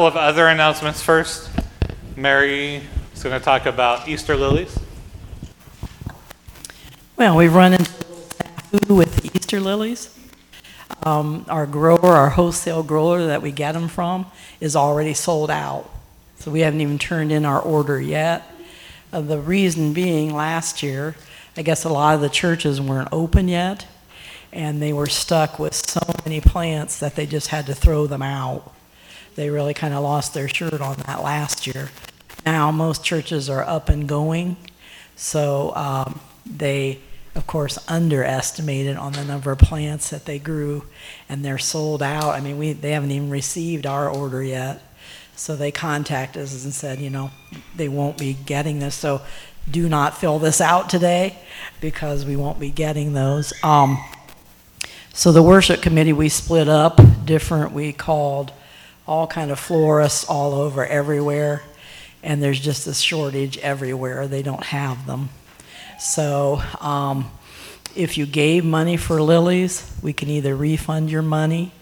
couple of other announcements first. Mary is going to talk about Easter lilies. Well, we've run into with Easter lilies. Um, Our grower, our wholesale grower that we get them from, is already sold out. So we haven't even turned in our order yet. Uh, The reason being, last year, I guess a lot of the churches weren't open yet, and they were stuck with so many plants that they just had to throw them out. They really kind of lost their shirt on that last year. Now, most churches are up and going, so um, they, of course, underestimated on the number of plants that they grew, and they're sold out. I mean, we, they haven't even received our order yet. So they contacted us and said, you know, they won't be getting this, so do not fill this out today because we won't be getting those. Um, so the worship committee, we split up different, we called all kind of florists all over everywhere, and there's just a shortage everywhere. They don't have them. So um, if you gave money for lilies, we can either refund your money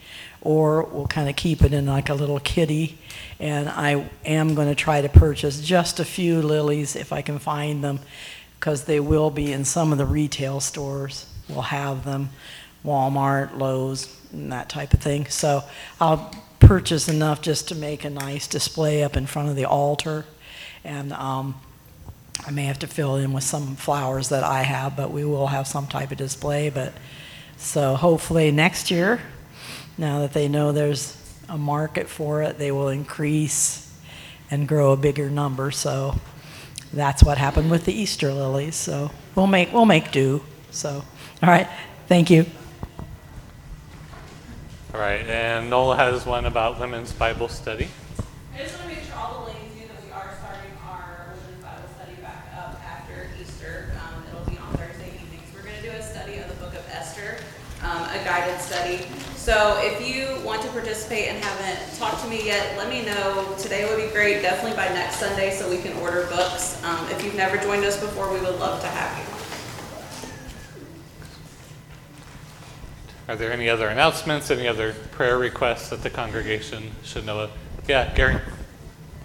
or we'll kind of keep it in like a little kitty. And I am going to try to purchase just a few lilies if I can find them because they will be in some of the retail stores. We'll have them, Walmart, Lowe's, and that type of thing. So I'll purchase enough just to make a nice display up in front of the altar. And um, I may have to fill in with some flowers that I have, but we will have some type of display. But so hopefully next year, now that they know there's a market for it, they will increase and grow a bigger number. So that's what happened with the Easter lilies. So we'll make we'll make do. So all right, thank you. All right, and Noel has one about women's Bible study. I just want to make sure all the ladies knew that we are starting our women's Bible study back up after Easter. Um, it'll be on Thursday evenings. We're going to do a study of the book of Esther, um, a guided study. So if you want to participate and haven't talked to me yet, let me know. Today would be great, definitely by next Sunday, so we can order books. Um, if you've never joined us before, we would love to have you. Are there any other announcements, any other prayer requests that the congregation should know of? Yeah, Gary?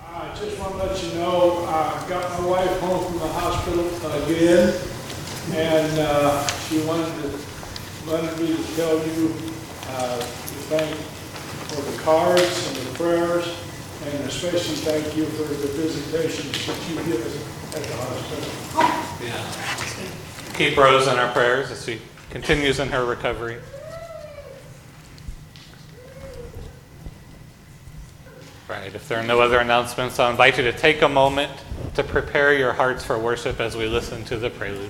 I just want to let you know, I got my wife home from the hospital again, and uh, she wanted to, wanted me to tell you, uh, to thank for the cards and the prayers, and especially thank you for the visitations that you give us at the hospital. Yeah. Keep Rose in our prayers as she continues in her recovery. Right, if there are no other announcements, I'll invite you to take a moment to prepare your hearts for worship as we listen to the prelude.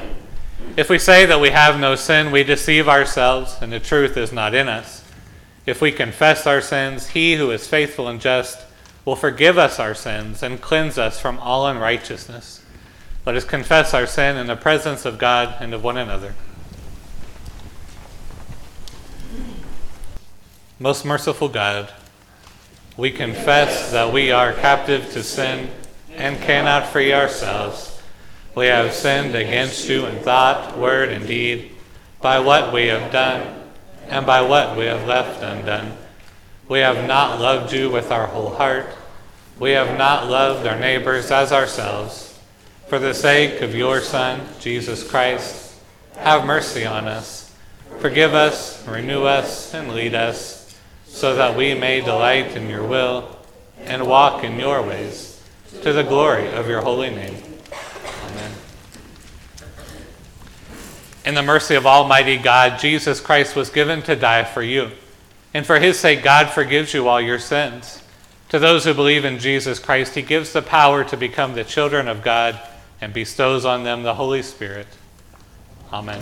If we say that we have no sin, we deceive ourselves, and the truth is not in us. If we confess our sins, he who is faithful and just will forgive us our sins and cleanse us from all unrighteousness. Let us confess our sin in the presence of God and of one another. Most merciful God, we confess that we are captive to sin and cannot free ourselves. We have sinned against you in thought, word, and deed, by what we have done and by what we have left undone. We have not loved you with our whole heart. We have not loved our neighbors as ourselves. For the sake of your Son, Jesus Christ, have mercy on us. Forgive us, renew us, and lead us, so that we may delight in your will and walk in your ways, to the glory of your holy name. Amen. In the mercy of Almighty God, Jesus Christ was given to die for you. And for his sake, God forgives you all your sins. To those who believe in Jesus Christ, he gives the power to become the children of God and bestows on them the Holy Spirit. Amen.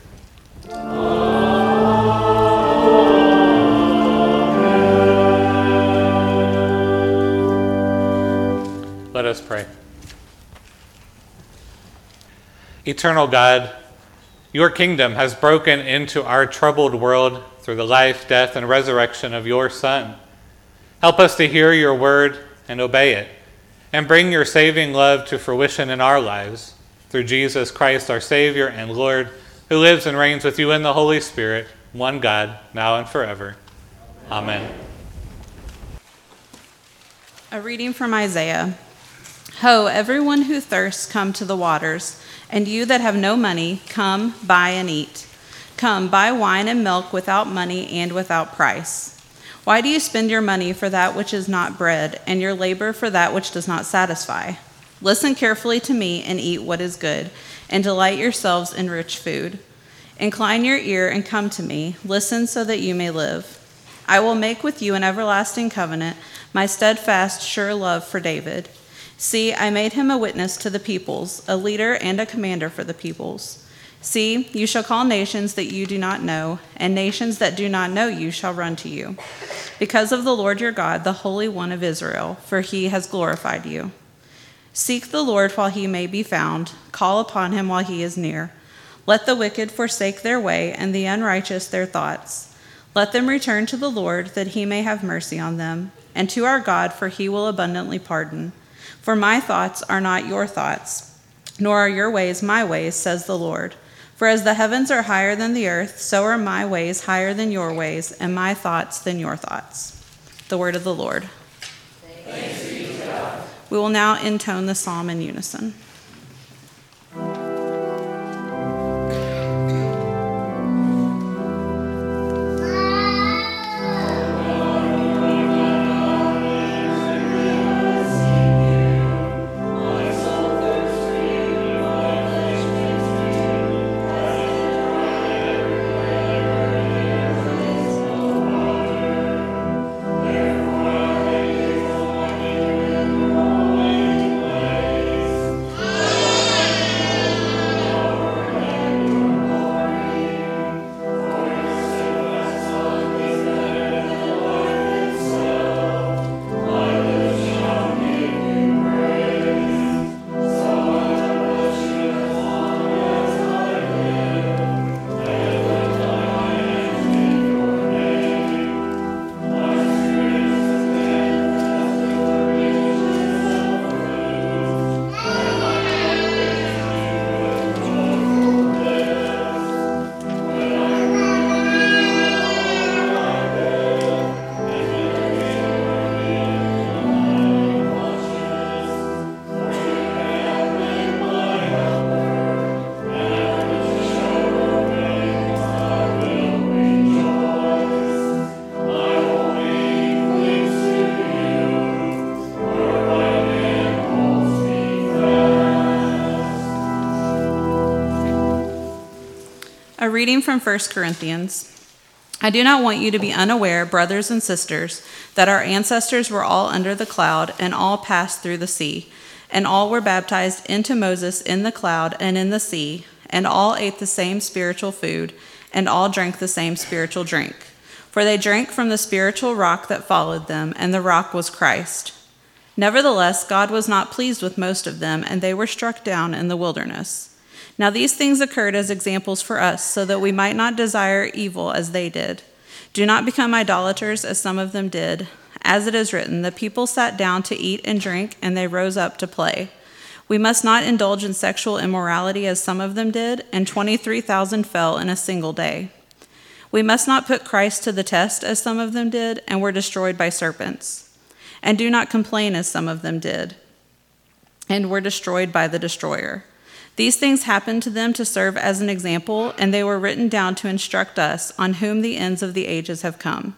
Us pray. Eternal God, your kingdom has broken into our troubled world through the life, death, and resurrection of your Son. Help us to hear your word and obey it, and bring your saving love to fruition in our lives through Jesus Christ, our Savior and Lord, who lives and reigns with you in the Holy Spirit, one God, now and forever. Amen. A reading from Isaiah. Ho, everyone who thirsts, come to the waters, and you that have no money, come, buy and eat. Come, buy wine and milk without money and without price. Why do you spend your money for that which is not bread, and your labor for that which does not satisfy? Listen carefully to me and eat what is good, and delight yourselves in rich food. Incline your ear and come to me. Listen so that you may live. I will make with you an everlasting covenant, my steadfast, sure love for David. See, I made him a witness to the peoples, a leader and a commander for the peoples. See, you shall call nations that you do not know, and nations that do not know you shall run to you. Because of the Lord your God, the Holy One of Israel, for he has glorified you. Seek the Lord while he may be found, call upon him while he is near. Let the wicked forsake their way, and the unrighteous their thoughts. Let them return to the Lord, that he may have mercy on them, and to our God, for he will abundantly pardon. For my thoughts are not your thoughts, nor are your ways my ways, says the Lord. For as the heavens are higher than the earth, so are my ways higher than your ways, and my thoughts than your thoughts. The word of the Lord. We will now intone the psalm in unison. Reading from 1 Corinthians. I do not want you to be unaware, brothers and sisters, that our ancestors were all under the cloud and all passed through the sea, and all were baptized into Moses in the cloud and in the sea, and all ate the same spiritual food, and all drank the same spiritual drink. For they drank from the spiritual rock that followed them, and the rock was Christ. Nevertheless, God was not pleased with most of them, and they were struck down in the wilderness. Now these things occurred as examples for us, so that we might not desire evil as they did. Do not become idolaters, as some of them did. As it is written, the people sat down to eat and drink, and they rose up to play. We must not indulge in sexual immorality, as some of them did, and 23,000 fell in a single day. We must not put Christ to the test, as some of them did, and were destroyed by serpents. And do not complain, as some of them did, and were destroyed by the destroyer. These things happened to them to serve as an example, and they were written down to instruct us on whom the ends of the ages have come.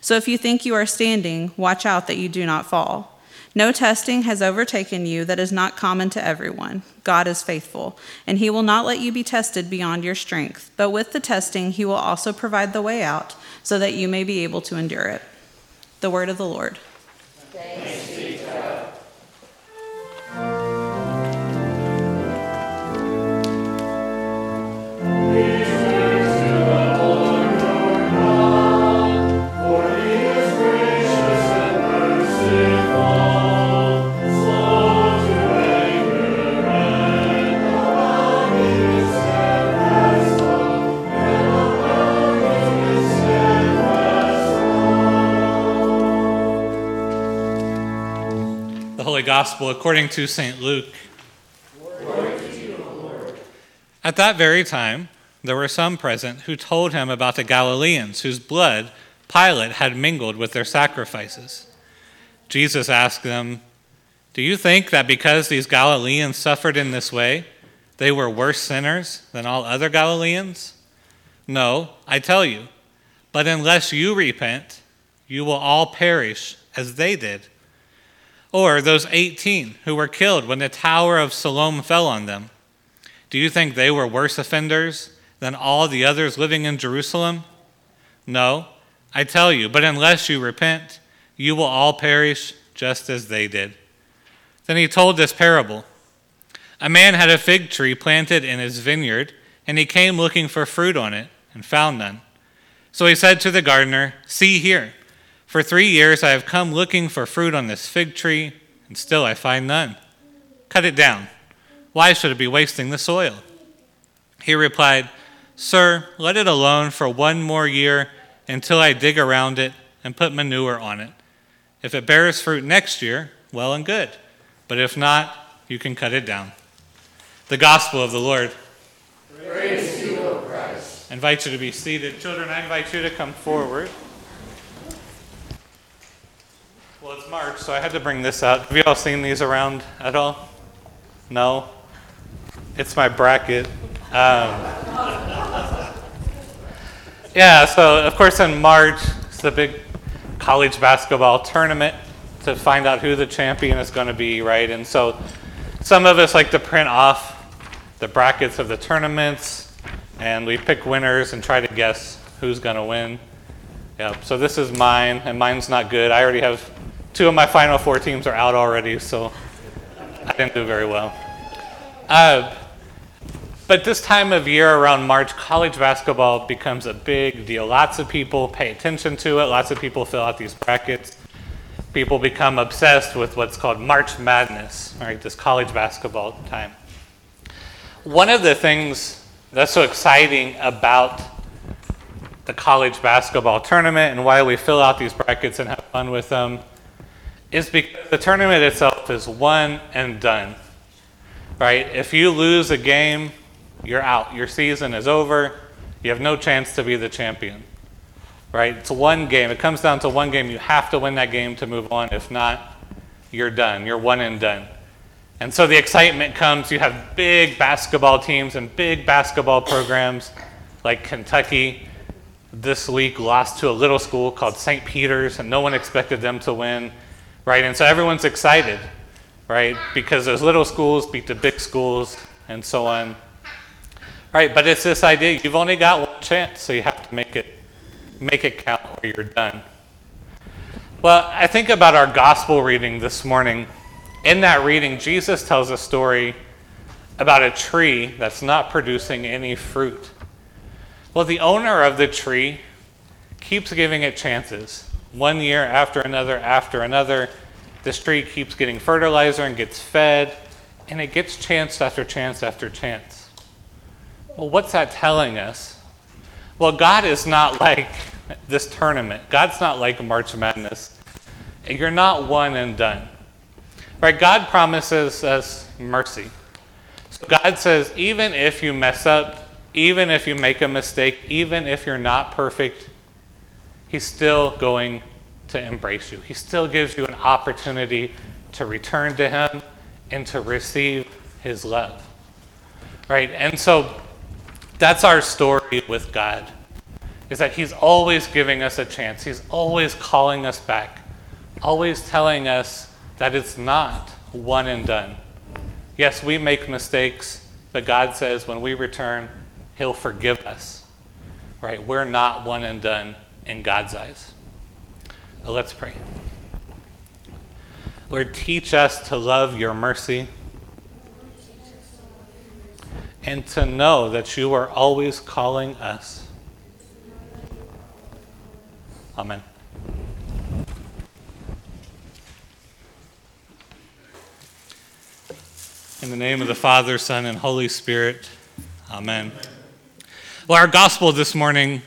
So if you think you are standing, watch out that you do not fall. No testing has overtaken you that is not common to everyone. God is faithful, and he will not let you be tested beyond your strength. But with the testing, he will also provide the way out so that you may be able to endure it. The word of the Lord. The Gospel according to St. Luke. At that very time, there were some present who told him about the Galileans whose blood Pilate had mingled with their sacrifices. Jesus asked them, Do you think that because these Galileans suffered in this way, they were worse sinners than all other Galileans? No, I tell you, but unless you repent, you will all perish as they did. Or those 18 who were killed when the Tower of Siloam fell on them. Do you think they were worse offenders than all the others living in Jerusalem? No, I tell you, but unless you repent, you will all perish just as they did. Then he told this parable A man had a fig tree planted in his vineyard, and he came looking for fruit on it, and found none. So he said to the gardener, See here. For three years I have come looking for fruit on this fig tree, and still I find none. Cut it down. Why should it be wasting the soil? He replied, Sir, let it alone for one more year until I dig around it and put manure on it. If it bears fruit next year, well and good. But if not, you can cut it down. The Gospel of the Lord. Praise you, O Christ. I invite you to be seated. Children, I invite you to come forward. Well, it's March, so I had to bring this out. Have you all seen these around at all? No? It's my bracket. Um, yeah, so of course in March, it's the big college basketball tournament to find out who the champion is going to be, right? And so some of us like to print off the brackets of the tournaments, and we pick winners and try to guess who's going to win. Yeah, so this is mine, and mine's not good. I already have two of my final four teams are out already, so I didn't do very well. Uh, but this time of year around March, college basketball becomes a big deal. Lots of people pay attention to it, lots of people fill out these brackets. People become obsessed with what's called March Madness, right? This college basketball time. One of the things that's so exciting about the college basketball tournament and why we fill out these brackets and have fun with them is because the tournament itself is one and done. Right? If you lose a game, you're out. Your season is over. You have no chance to be the champion. Right? It's one game. It comes down to one game. You have to win that game to move on. If not, you're done. You're one and done. And so the excitement comes. You have big basketball teams and big basketball programs like Kentucky. This week lost to a little school called St. Peter's, and no one expected them to win. Right? And so everyone's excited, right? Because those little schools beat the big schools and so on. Right, but it's this idea you've only got one chance, so you have to make it make it count or you're done. Well, I think about our gospel reading this morning. In that reading, Jesus tells a story about a tree that's not producing any fruit. Well, the owner of the tree keeps giving it chances. One year after another after another, this tree keeps getting fertilizer and gets fed, and it gets chance after chance after chance. Well, what's that telling us? Well, God is not like this tournament. God's not like March Madness. You're not one and done. Right? God promises us mercy. So God says, even if you mess up, even if you make a mistake, even if you're not perfect, He's still going to embrace you. He still gives you an opportunity to return to Him and to receive His love. Right? And so that's our story with God. Is that he's always giving us a chance. He's always calling us back. Always telling us that it's not one and done. Yes, we make mistakes, but God says when we return, he'll forgive us. Right? We're not one and done in God's eyes. Uh, let's pray. Lord, teach us to love your mercy and to know that you are always calling us. Amen. In the name of the Father, Son, and Holy Spirit, Amen. Well, our gospel this morning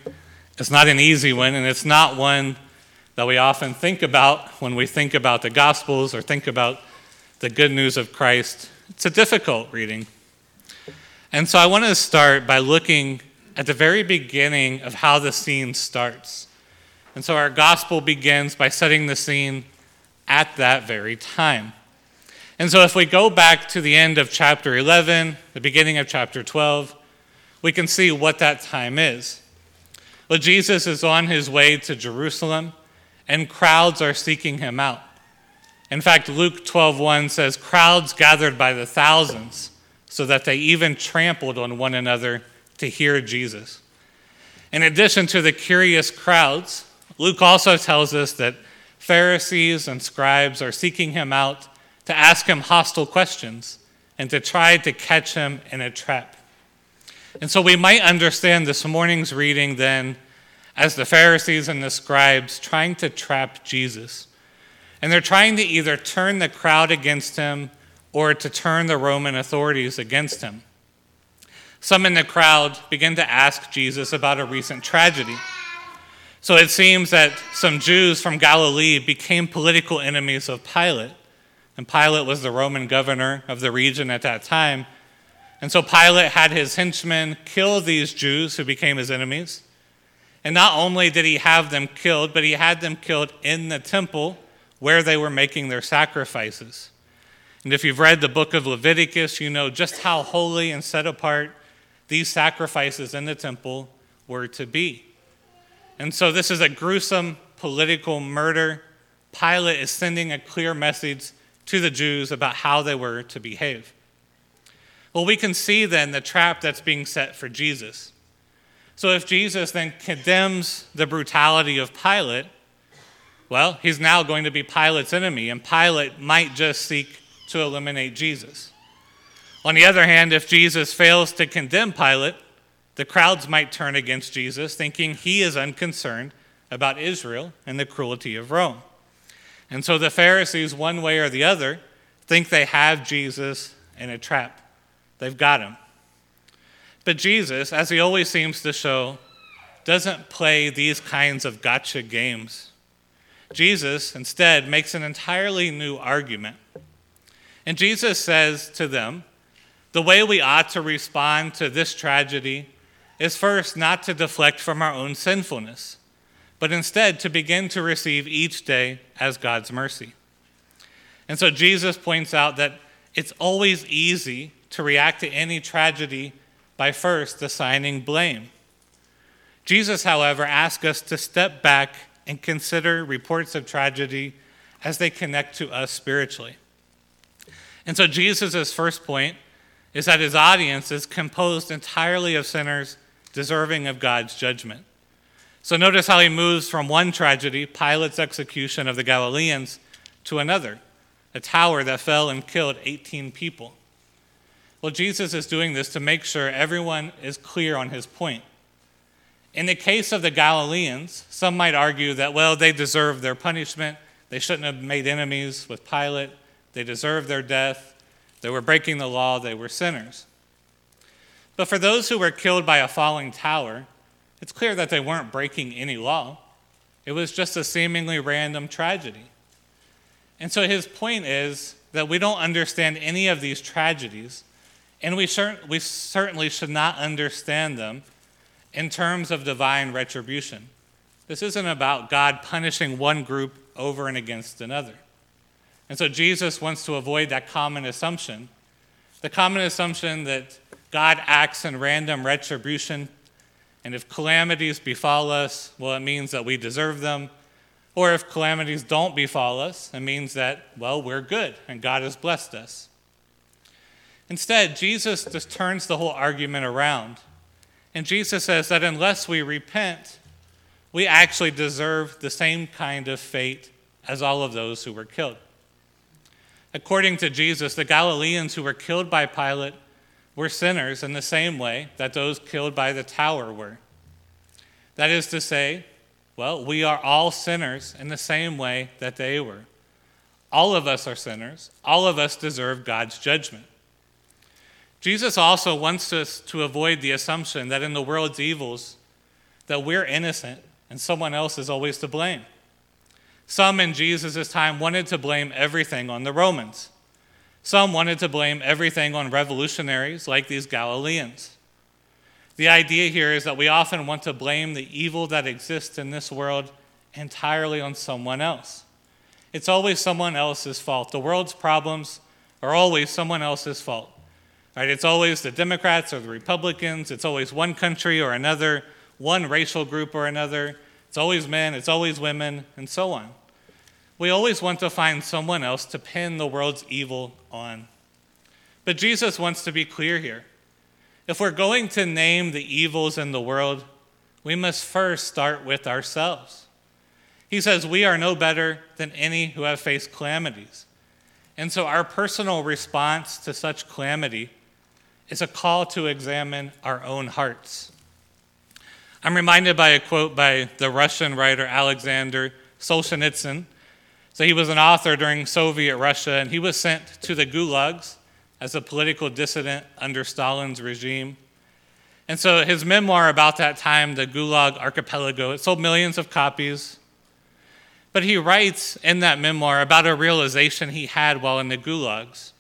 is not an easy one, and it's not one that we often think about when we think about the gospels or think about the good news of Christ. It's a difficult reading. And so I want to start by looking at the very beginning of how the scene starts. And so our gospel begins by setting the scene at that very time. And so if we go back to the end of chapter 11, the beginning of chapter 12, we can see what that time is. Well, Jesus is on his way to Jerusalem, and crowds are seeking him out. In fact, Luke 12:1 says crowds gathered by the thousands so that they even trampled on one another to hear Jesus. In addition to the curious crowds, Luke also tells us that Pharisees and scribes are seeking him out to ask him hostile questions and to try to catch him in a trap. And so we might understand this morning's reading then as the Pharisees and the scribes trying to trap Jesus. And they're trying to either turn the crowd against him or to turn the Roman authorities against him. Some in the crowd begin to ask Jesus about a recent tragedy. So it seems that some Jews from Galilee became political enemies of Pilate. And Pilate was the Roman governor of the region at that time. And so Pilate had his henchmen kill these Jews who became his enemies. And not only did he have them killed, but he had them killed in the temple where they were making their sacrifices. And if you've read the book of Leviticus, you know just how holy and set apart these sacrifices in the temple were to be. And so this is a gruesome political murder. Pilate is sending a clear message to the Jews about how they were to behave. Well, we can see then the trap that's being set for Jesus. So if Jesus then condemns the brutality of Pilate, well, he's now going to be Pilate's enemy, and Pilate might just seek to eliminate Jesus. On the other hand, if Jesus fails to condemn Pilate, the crowds might turn against Jesus, thinking he is unconcerned about Israel and the cruelty of Rome. And so the Pharisees, one way or the other, think they have Jesus in a trap. They've got him. But Jesus, as he always seems to show, doesn't play these kinds of gotcha games. Jesus instead makes an entirely new argument. And Jesus says to them, the way we ought to respond to this tragedy is first not to deflect from our own sinfulness, but instead to begin to receive each day as God's mercy. And so Jesus points out that it's always easy to react to any tragedy by first assigning blame. Jesus, however, asks us to step back and consider reports of tragedy as they connect to us spiritually. And so Jesus' first point is that his audience is composed entirely of sinners deserving of God's judgment. So notice how he moves from one tragedy, Pilate's execution of the Galileans, to another, a tower that fell and killed 18 people. Well, Jesus is doing this to make sure everyone is clear on his point. In the case of the Galileans, some might argue that, well, they deserve their punishment. They shouldn't have made enemies with Pilate. They deserved their death. They were breaking the law. They were sinners. But for those who were killed by a falling tower, it's clear that they weren't breaking any law. It was just a seemingly random tragedy. And so his point is that we don't understand any of these tragedies, and we, cer- we certainly should not understand them in terms of divine retribution. This isn't about God punishing one group over and against another. And so Jesus wants to avoid that common assumption the common assumption that God acts in random retribution, and if calamities befall us, well, it means that we deserve them. Or if calamities don't befall us, it means that, well, we're good and God has blessed us. Instead, Jesus just turns the whole argument around. And Jesus says that unless we repent, we actually deserve the same kind of fate as all of those who were killed. According to Jesus, the Galileans who were killed by Pilate were sinners in the same way that those killed by the tower were. That is to say, well, we are all sinners in the same way that they were. All of us are sinners. All of us deserve God's judgment. Jesus also wants us to avoid the assumption that in the world's evils that we're innocent and someone else is always to blame. Some in Jesus' time wanted to blame everything on the Romans. Some wanted to blame everything on revolutionaries like these Galileans. The idea here is that we often want to blame the evil that exists in this world entirely on someone else. It's always someone else's fault. The world's problems are always someone else's fault. Right? It's always the Democrats or the Republicans. It's always one country or another, one racial group or another. It's always men, it's always women, and so on. We always want to find someone else to pin the world's evil on. But Jesus wants to be clear here. If we're going to name the evils in the world, we must first start with ourselves. He says we are no better than any who have faced calamities. And so our personal response to such calamity is a call to examine our own hearts. I'm reminded by a quote by the Russian writer Alexander Solzhenitsyn so he was an author during Soviet Russia, and he was sent to the gulags as a political dissident under Stalin's regime. And so his memoir about that time, The Gulag Archipelago, it sold millions of copies. But he writes in that memoir about a realization he had while in the gulags.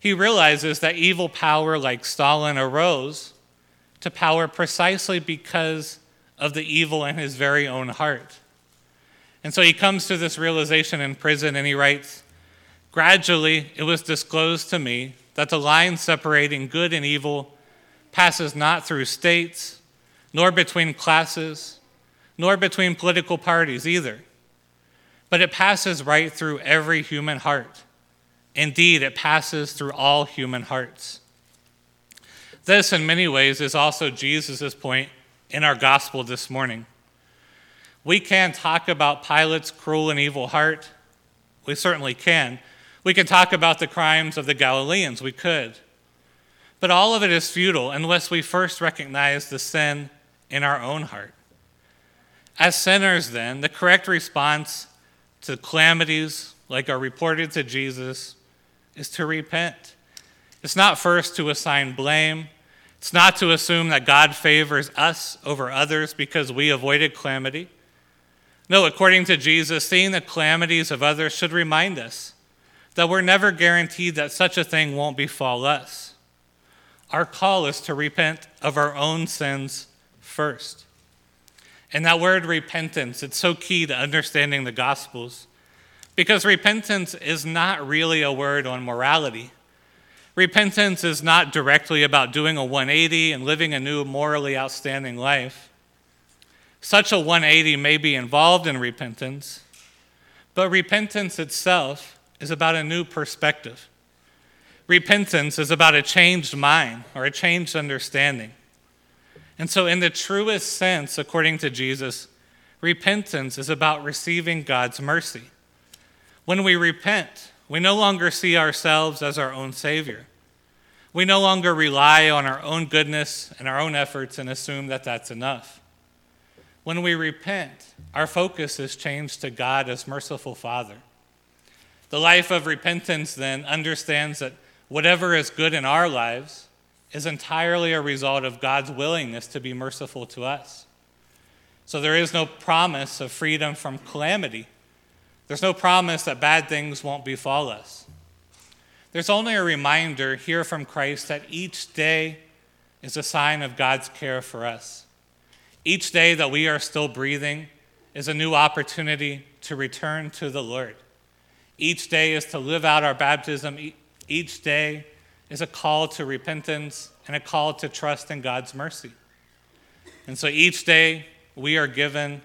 He realizes that evil power like Stalin arose to power precisely because of the evil in his very own heart. And so he comes to this realization in prison and he writes Gradually, it was disclosed to me that the line separating good and evil passes not through states, nor between classes, nor between political parties either, but it passes right through every human heart. Indeed, it passes through all human hearts. This, in many ways, is also Jesus' point in our gospel this morning. We can talk about Pilate's cruel and evil heart. We certainly can. We can talk about the crimes of the Galileans. We could. But all of it is futile unless we first recognize the sin in our own heart. As sinners, then, the correct response to calamities like are reported to Jesus is to repent. It's not first to assign blame. It's not to assume that God favors us over others because we avoided calamity. No, according to Jesus, seeing the calamities of others should remind us that we're never guaranteed that such a thing won't befall us. Our call is to repent of our own sins first. And that word repentance, it's so key to understanding the Gospels because repentance is not really a word on morality. Repentance is not directly about doing a 180 and living a new morally outstanding life. Such a 180 may be involved in repentance, but repentance itself is about a new perspective. Repentance is about a changed mind or a changed understanding. And so, in the truest sense, according to Jesus, repentance is about receiving God's mercy. When we repent, we no longer see ourselves as our own Savior. We no longer rely on our own goodness and our own efforts and assume that that's enough. When we repent, our focus is changed to God as merciful Father. The life of repentance then understands that whatever is good in our lives is entirely a result of God's willingness to be merciful to us. So there is no promise of freedom from calamity. There's no promise that bad things won't befall us. There's only a reminder here from Christ that each day is a sign of God's care for us. Each day that we are still breathing is a new opportunity to return to the Lord. Each day is to live out our baptism. Each day is a call to repentance and a call to trust in God's mercy. And so each day we are given,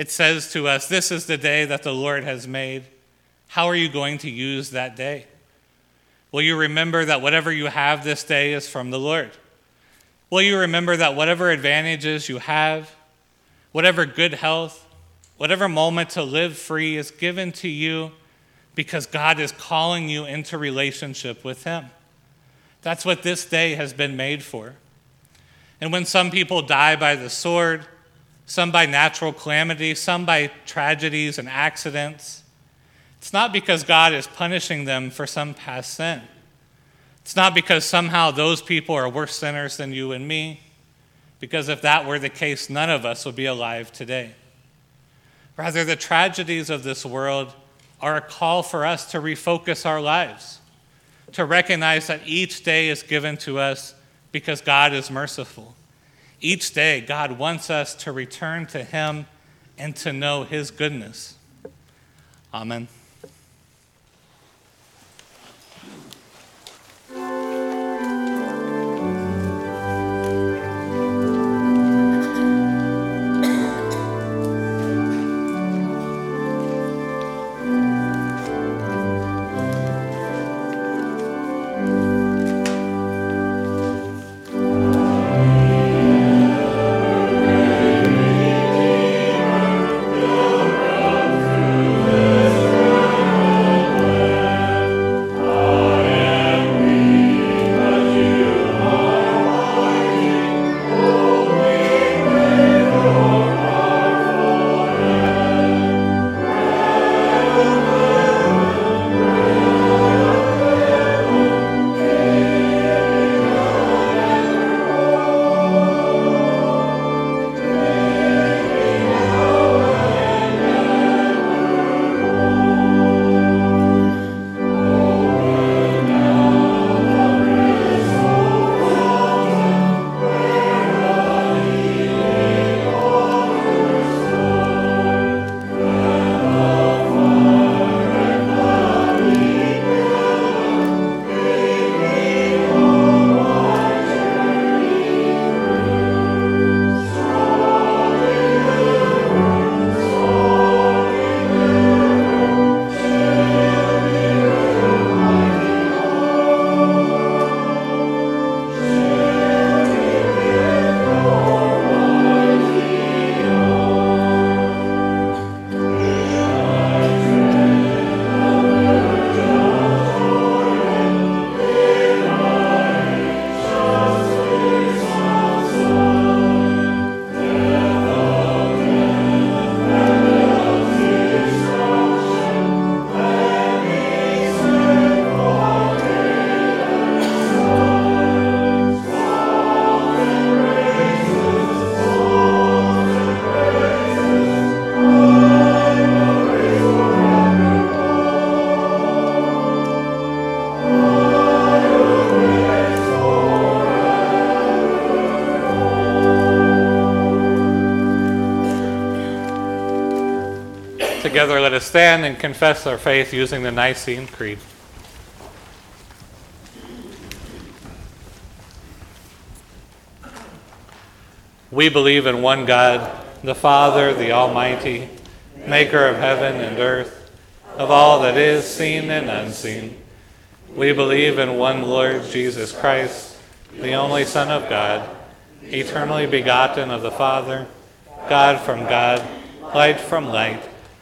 it says to us, This is the day that the Lord has made. How are you going to use that day? Will you remember that whatever you have this day is from the Lord? Will you remember that whatever advantages you have, whatever good health, whatever moment to live free is given to you because God is calling you into relationship with Him? That's what this day has been made for. And when some people die by the sword, some by natural calamity, some by tragedies and accidents, it's not because God is punishing them for some past sin. It's not because somehow those people are worse sinners than you and me, because if that were the case, none of us would be alive today. Rather, the tragedies of this world are a call for us to refocus our lives, to recognize that each day is given to us because God is merciful. Each day, God wants us to return to Him and to know His goodness. Amen. Together, let us stand and confess our faith using the Nicene Creed. We believe in one God, the Father, the Almighty, maker of heaven and earth, of all that is seen and unseen. We believe in one Lord Jesus Christ, the only Son of God, eternally begotten of the Father, God from God, light from light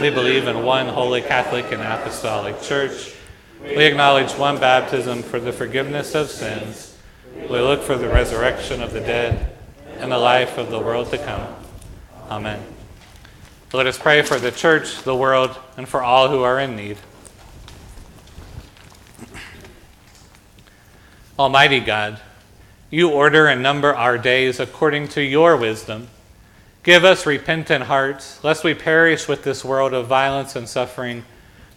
We believe in one holy Catholic and Apostolic Church. We acknowledge one baptism for the forgiveness of sins. We look for the resurrection of the dead and the life of the world to come. Amen. Let us pray for the church, the world, and for all who are in need. Almighty God, you order and number our days according to your wisdom. Give us repentant hearts, lest we perish with this world of violence and suffering,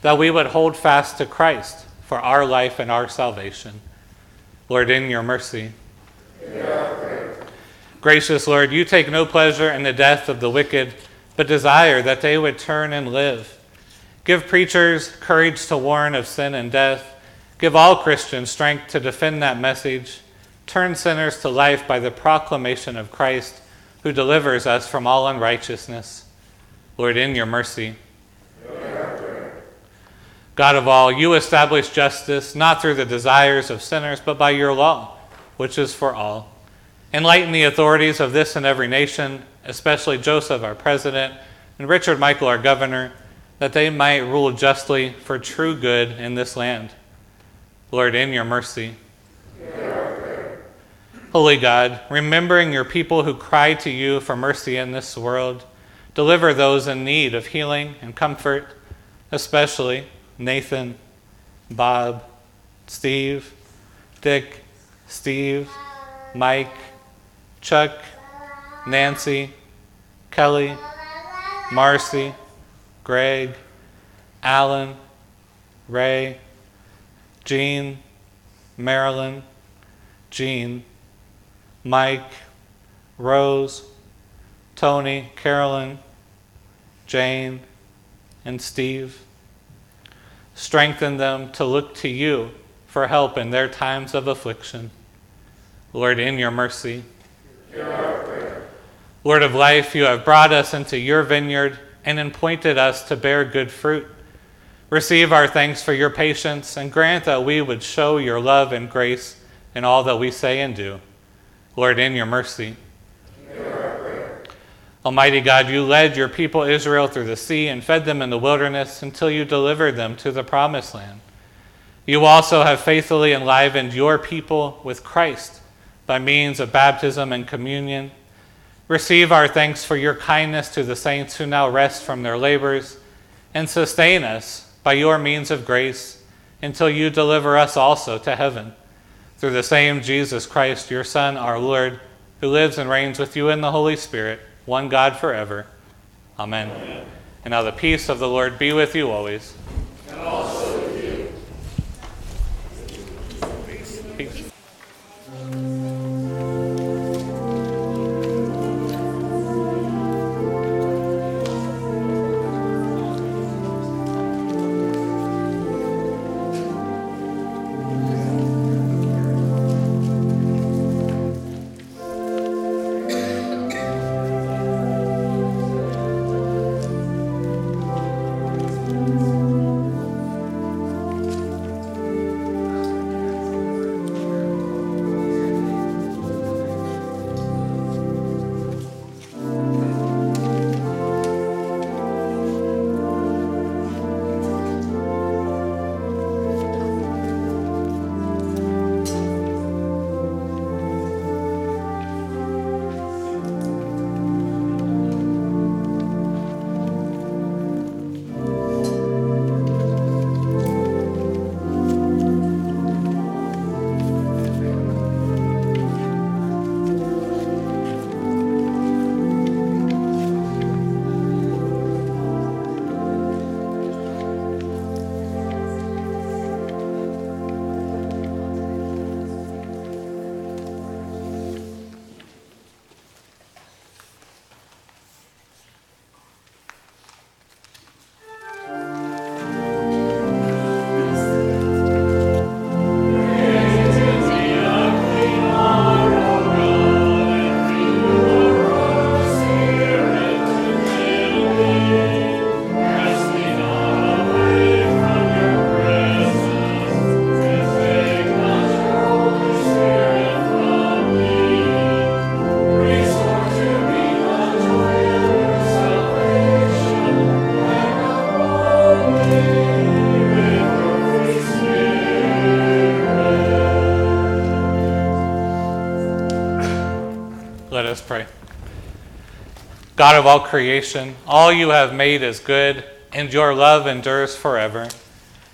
that we would hold fast to Christ for our life and our salvation. Lord, in your mercy. Gracious Lord, you take no pleasure in the death of the wicked, but desire that they would turn and live. Give preachers courage to warn of sin and death. Give all Christians strength to defend that message. Turn sinners to life by the proclamation of Christ, who delivers us from all unrighteousness. Lord, in your mercy. God of all, you establish justice not through the desires of sinners, but by your law, which is for all. Enlighten the authorities of this and every nation, especially Joseph, our president, and Richard Michael, our governor, that they might rule justly for true good in this land. Lord, in your mercy. Holy God, remembering your people who cry to you for mercy in this world, deliver those in need of healing and comfort, especially Nathan, Bob, Steve, Dick, Steve, Mike, Chuck, Nancy, Kelly, Marcy, Greg, Alan, Ray, Jean, Marilyn, Jean, Mike, Rose, Tony, Carolyn, Jane, and Steve. Strengthen them to look to you for help in their times of affliction. Lord, in your mercy. Lord of life, you have brought us into your vineyard and appointed us to bear good fruit. Receive our thanks for your patience and grant that we would show your love and grace in all that we say and do. Lord, in your mercy. Almighty God, you led your people Israel through the sea and fed them in the wilderness until you delivered them to the promised land. You also have faithfully enlivened your people with Christ by means of baptism and communion. Receive our thanks for your kindness to the saints who now rest from their labors, and sustain us by your means of grace until you deliver us also to heaven. Through the same Jesus Christ, your Son, our Lord, who lives and reigns with you in the Holy Spirit, one God forever. Amen. Amen. And now the peace of the Lord be with you always. God of all creation, all you have made is good, and your love endures forever.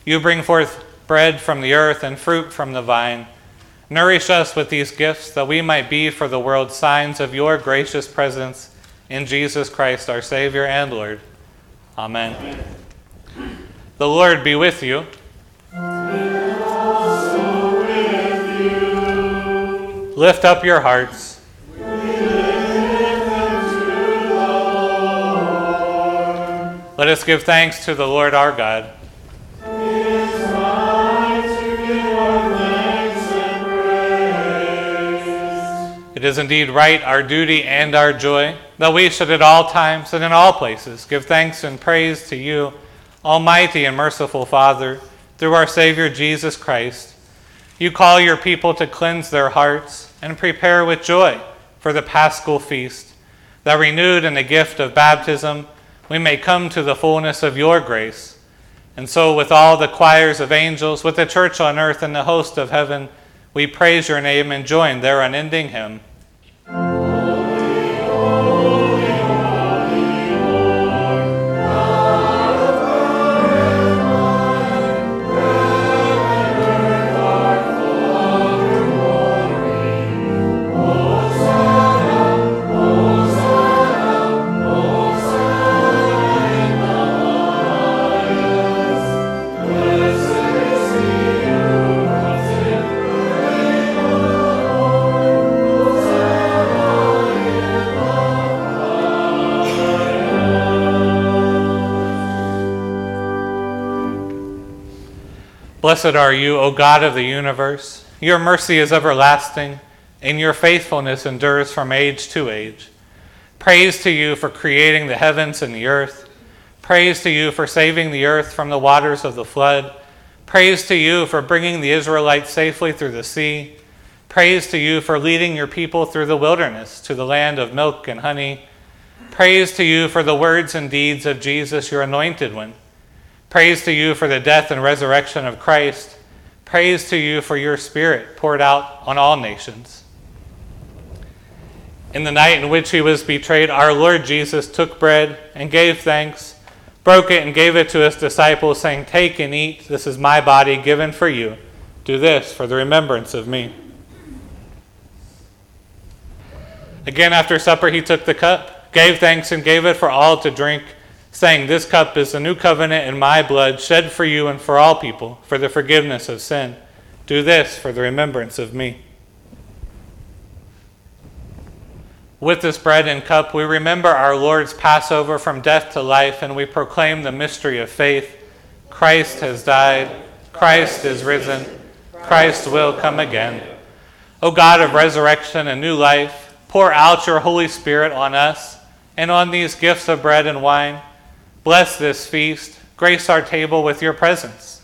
You bring forth bread from the earth and fruit from the vine. Nourish us with these gifts that we might be for the world signs of your gracious presence in Jesus Christ, our Savior and Lord. Amen. The Lord be with you. Lift up your hearts. Let us give thanks to the Lord our God. It is indeed right, our duty and our joy, that we should at all times and in all places give thanks and praise to you, Almighty and merciful Father, through our Savior Jesus Christ. You call your people to cleanse their hearts and prepare with joy for the paschal feast, that renewed in the gift of baptism, we may come to the fullness of your grace. And so, with all the choirs of angels, with the church on earth and the host of heaven, we praise your name and join their unending hymn. Blessed are you, O God of the universe. Your mercy is everlasting, and your faithfulness endures from age to age. Praise to you for creating the heavens and the earth. Praise to you for saving the earth from the waters of the flood. Praise to you for bringing the Israelites safely through the sea. Praise to you for leading your people through the wilderness to the land of milk and honey. Praise to you for the words and deeds of Jesus, your anointed one. Praise to you for the death and resurrection of Christ. Praise to you for your Spirit poured out on all nations. In the night in which he was betrayed, our Lord Jesus took bread and gave thanks, broke it, and gave it to his disciples, saying, Take and eat. This is my body given for you. Do this for the remembrance of me. Again, after supper, he took the cup, gave thanks, and gave it for all to drink saying, This cup is the new covenant in my blood, shed for you and for all people, for the forgiveness of sin. Do this for the remembrance of me. With this bread and cup, we remember our Lord's Passover from death to life, and we proclaim the mystery of faith. Christ has died, Christ is risen, Christ will come again. O God of resurrection and new life, pour out your Holy Spirit on us and on these gifts of bread and wine Bless this feast. Grace our table with your presence.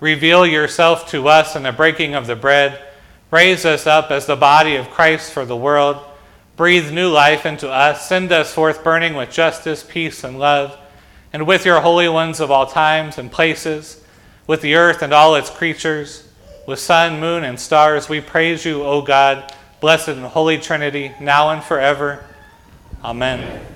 Reveal yourself to us in the breaking of the bread. Raise us up as the body of Christ for the world. Breathe new life into us. Send us forth burning with justice, peace, and love. And with your holy ones of all times and places, with the earth and all its creatures, with sun, moon, and stars, we praise you, O God, blessed and holy Trinity, now and forever. Amen.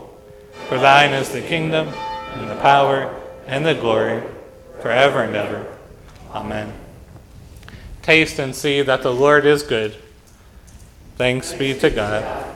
For thine is the kingdom, and the power, and the glory, forever and ever. Amen. Taste and see that the Lord is good. Thanks be to God.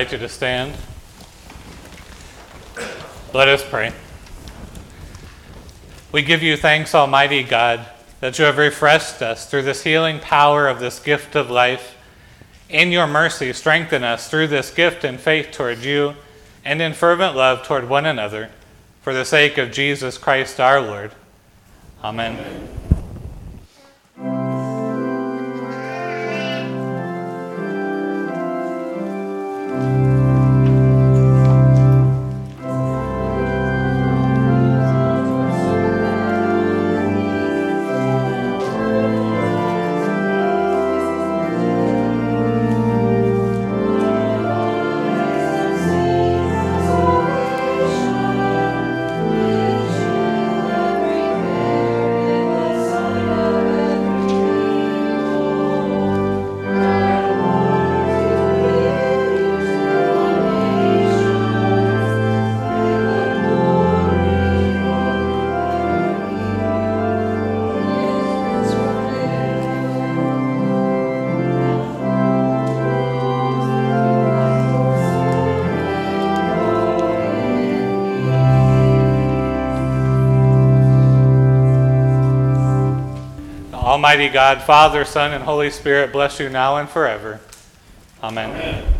Invite you to stand. Let us pray. We give you thanks, Almighty God, that you have refreshed us through this healing power of this gift of life. In your mercy, strengthen us through this gift in faith toward you and in fervent love toward one another, for the sake of Jesus Christ our Lord. Amen. Almighty God, Father, Son, and Holy Spirit bless you now and forever. Amen. Amen.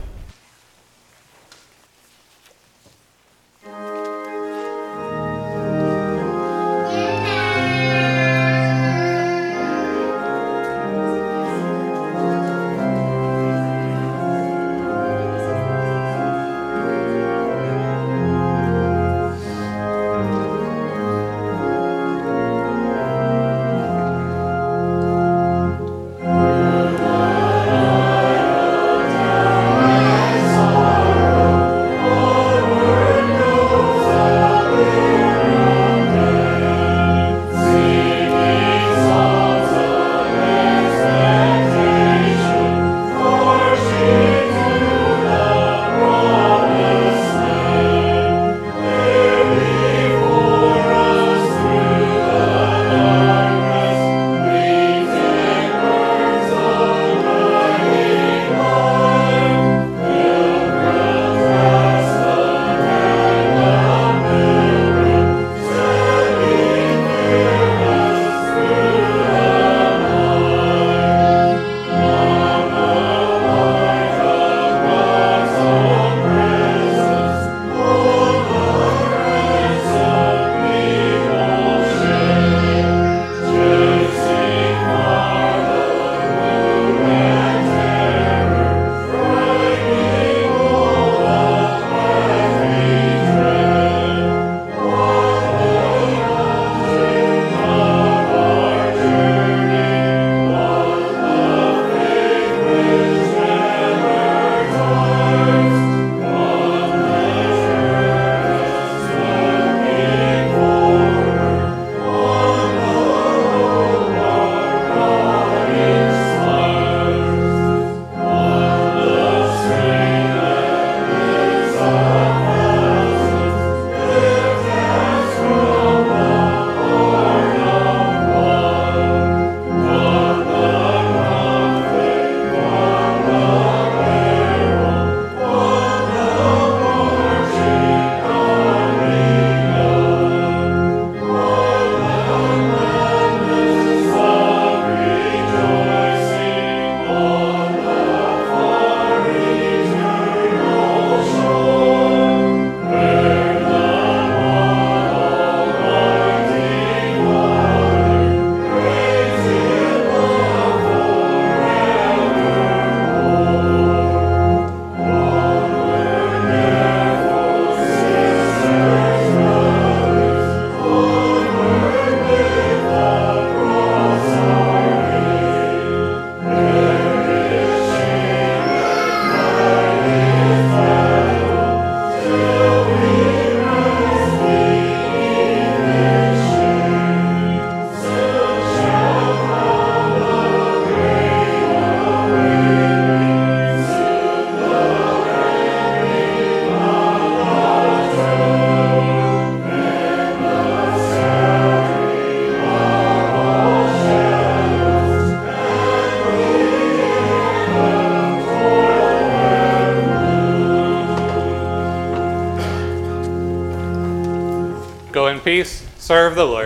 Serve the Lord.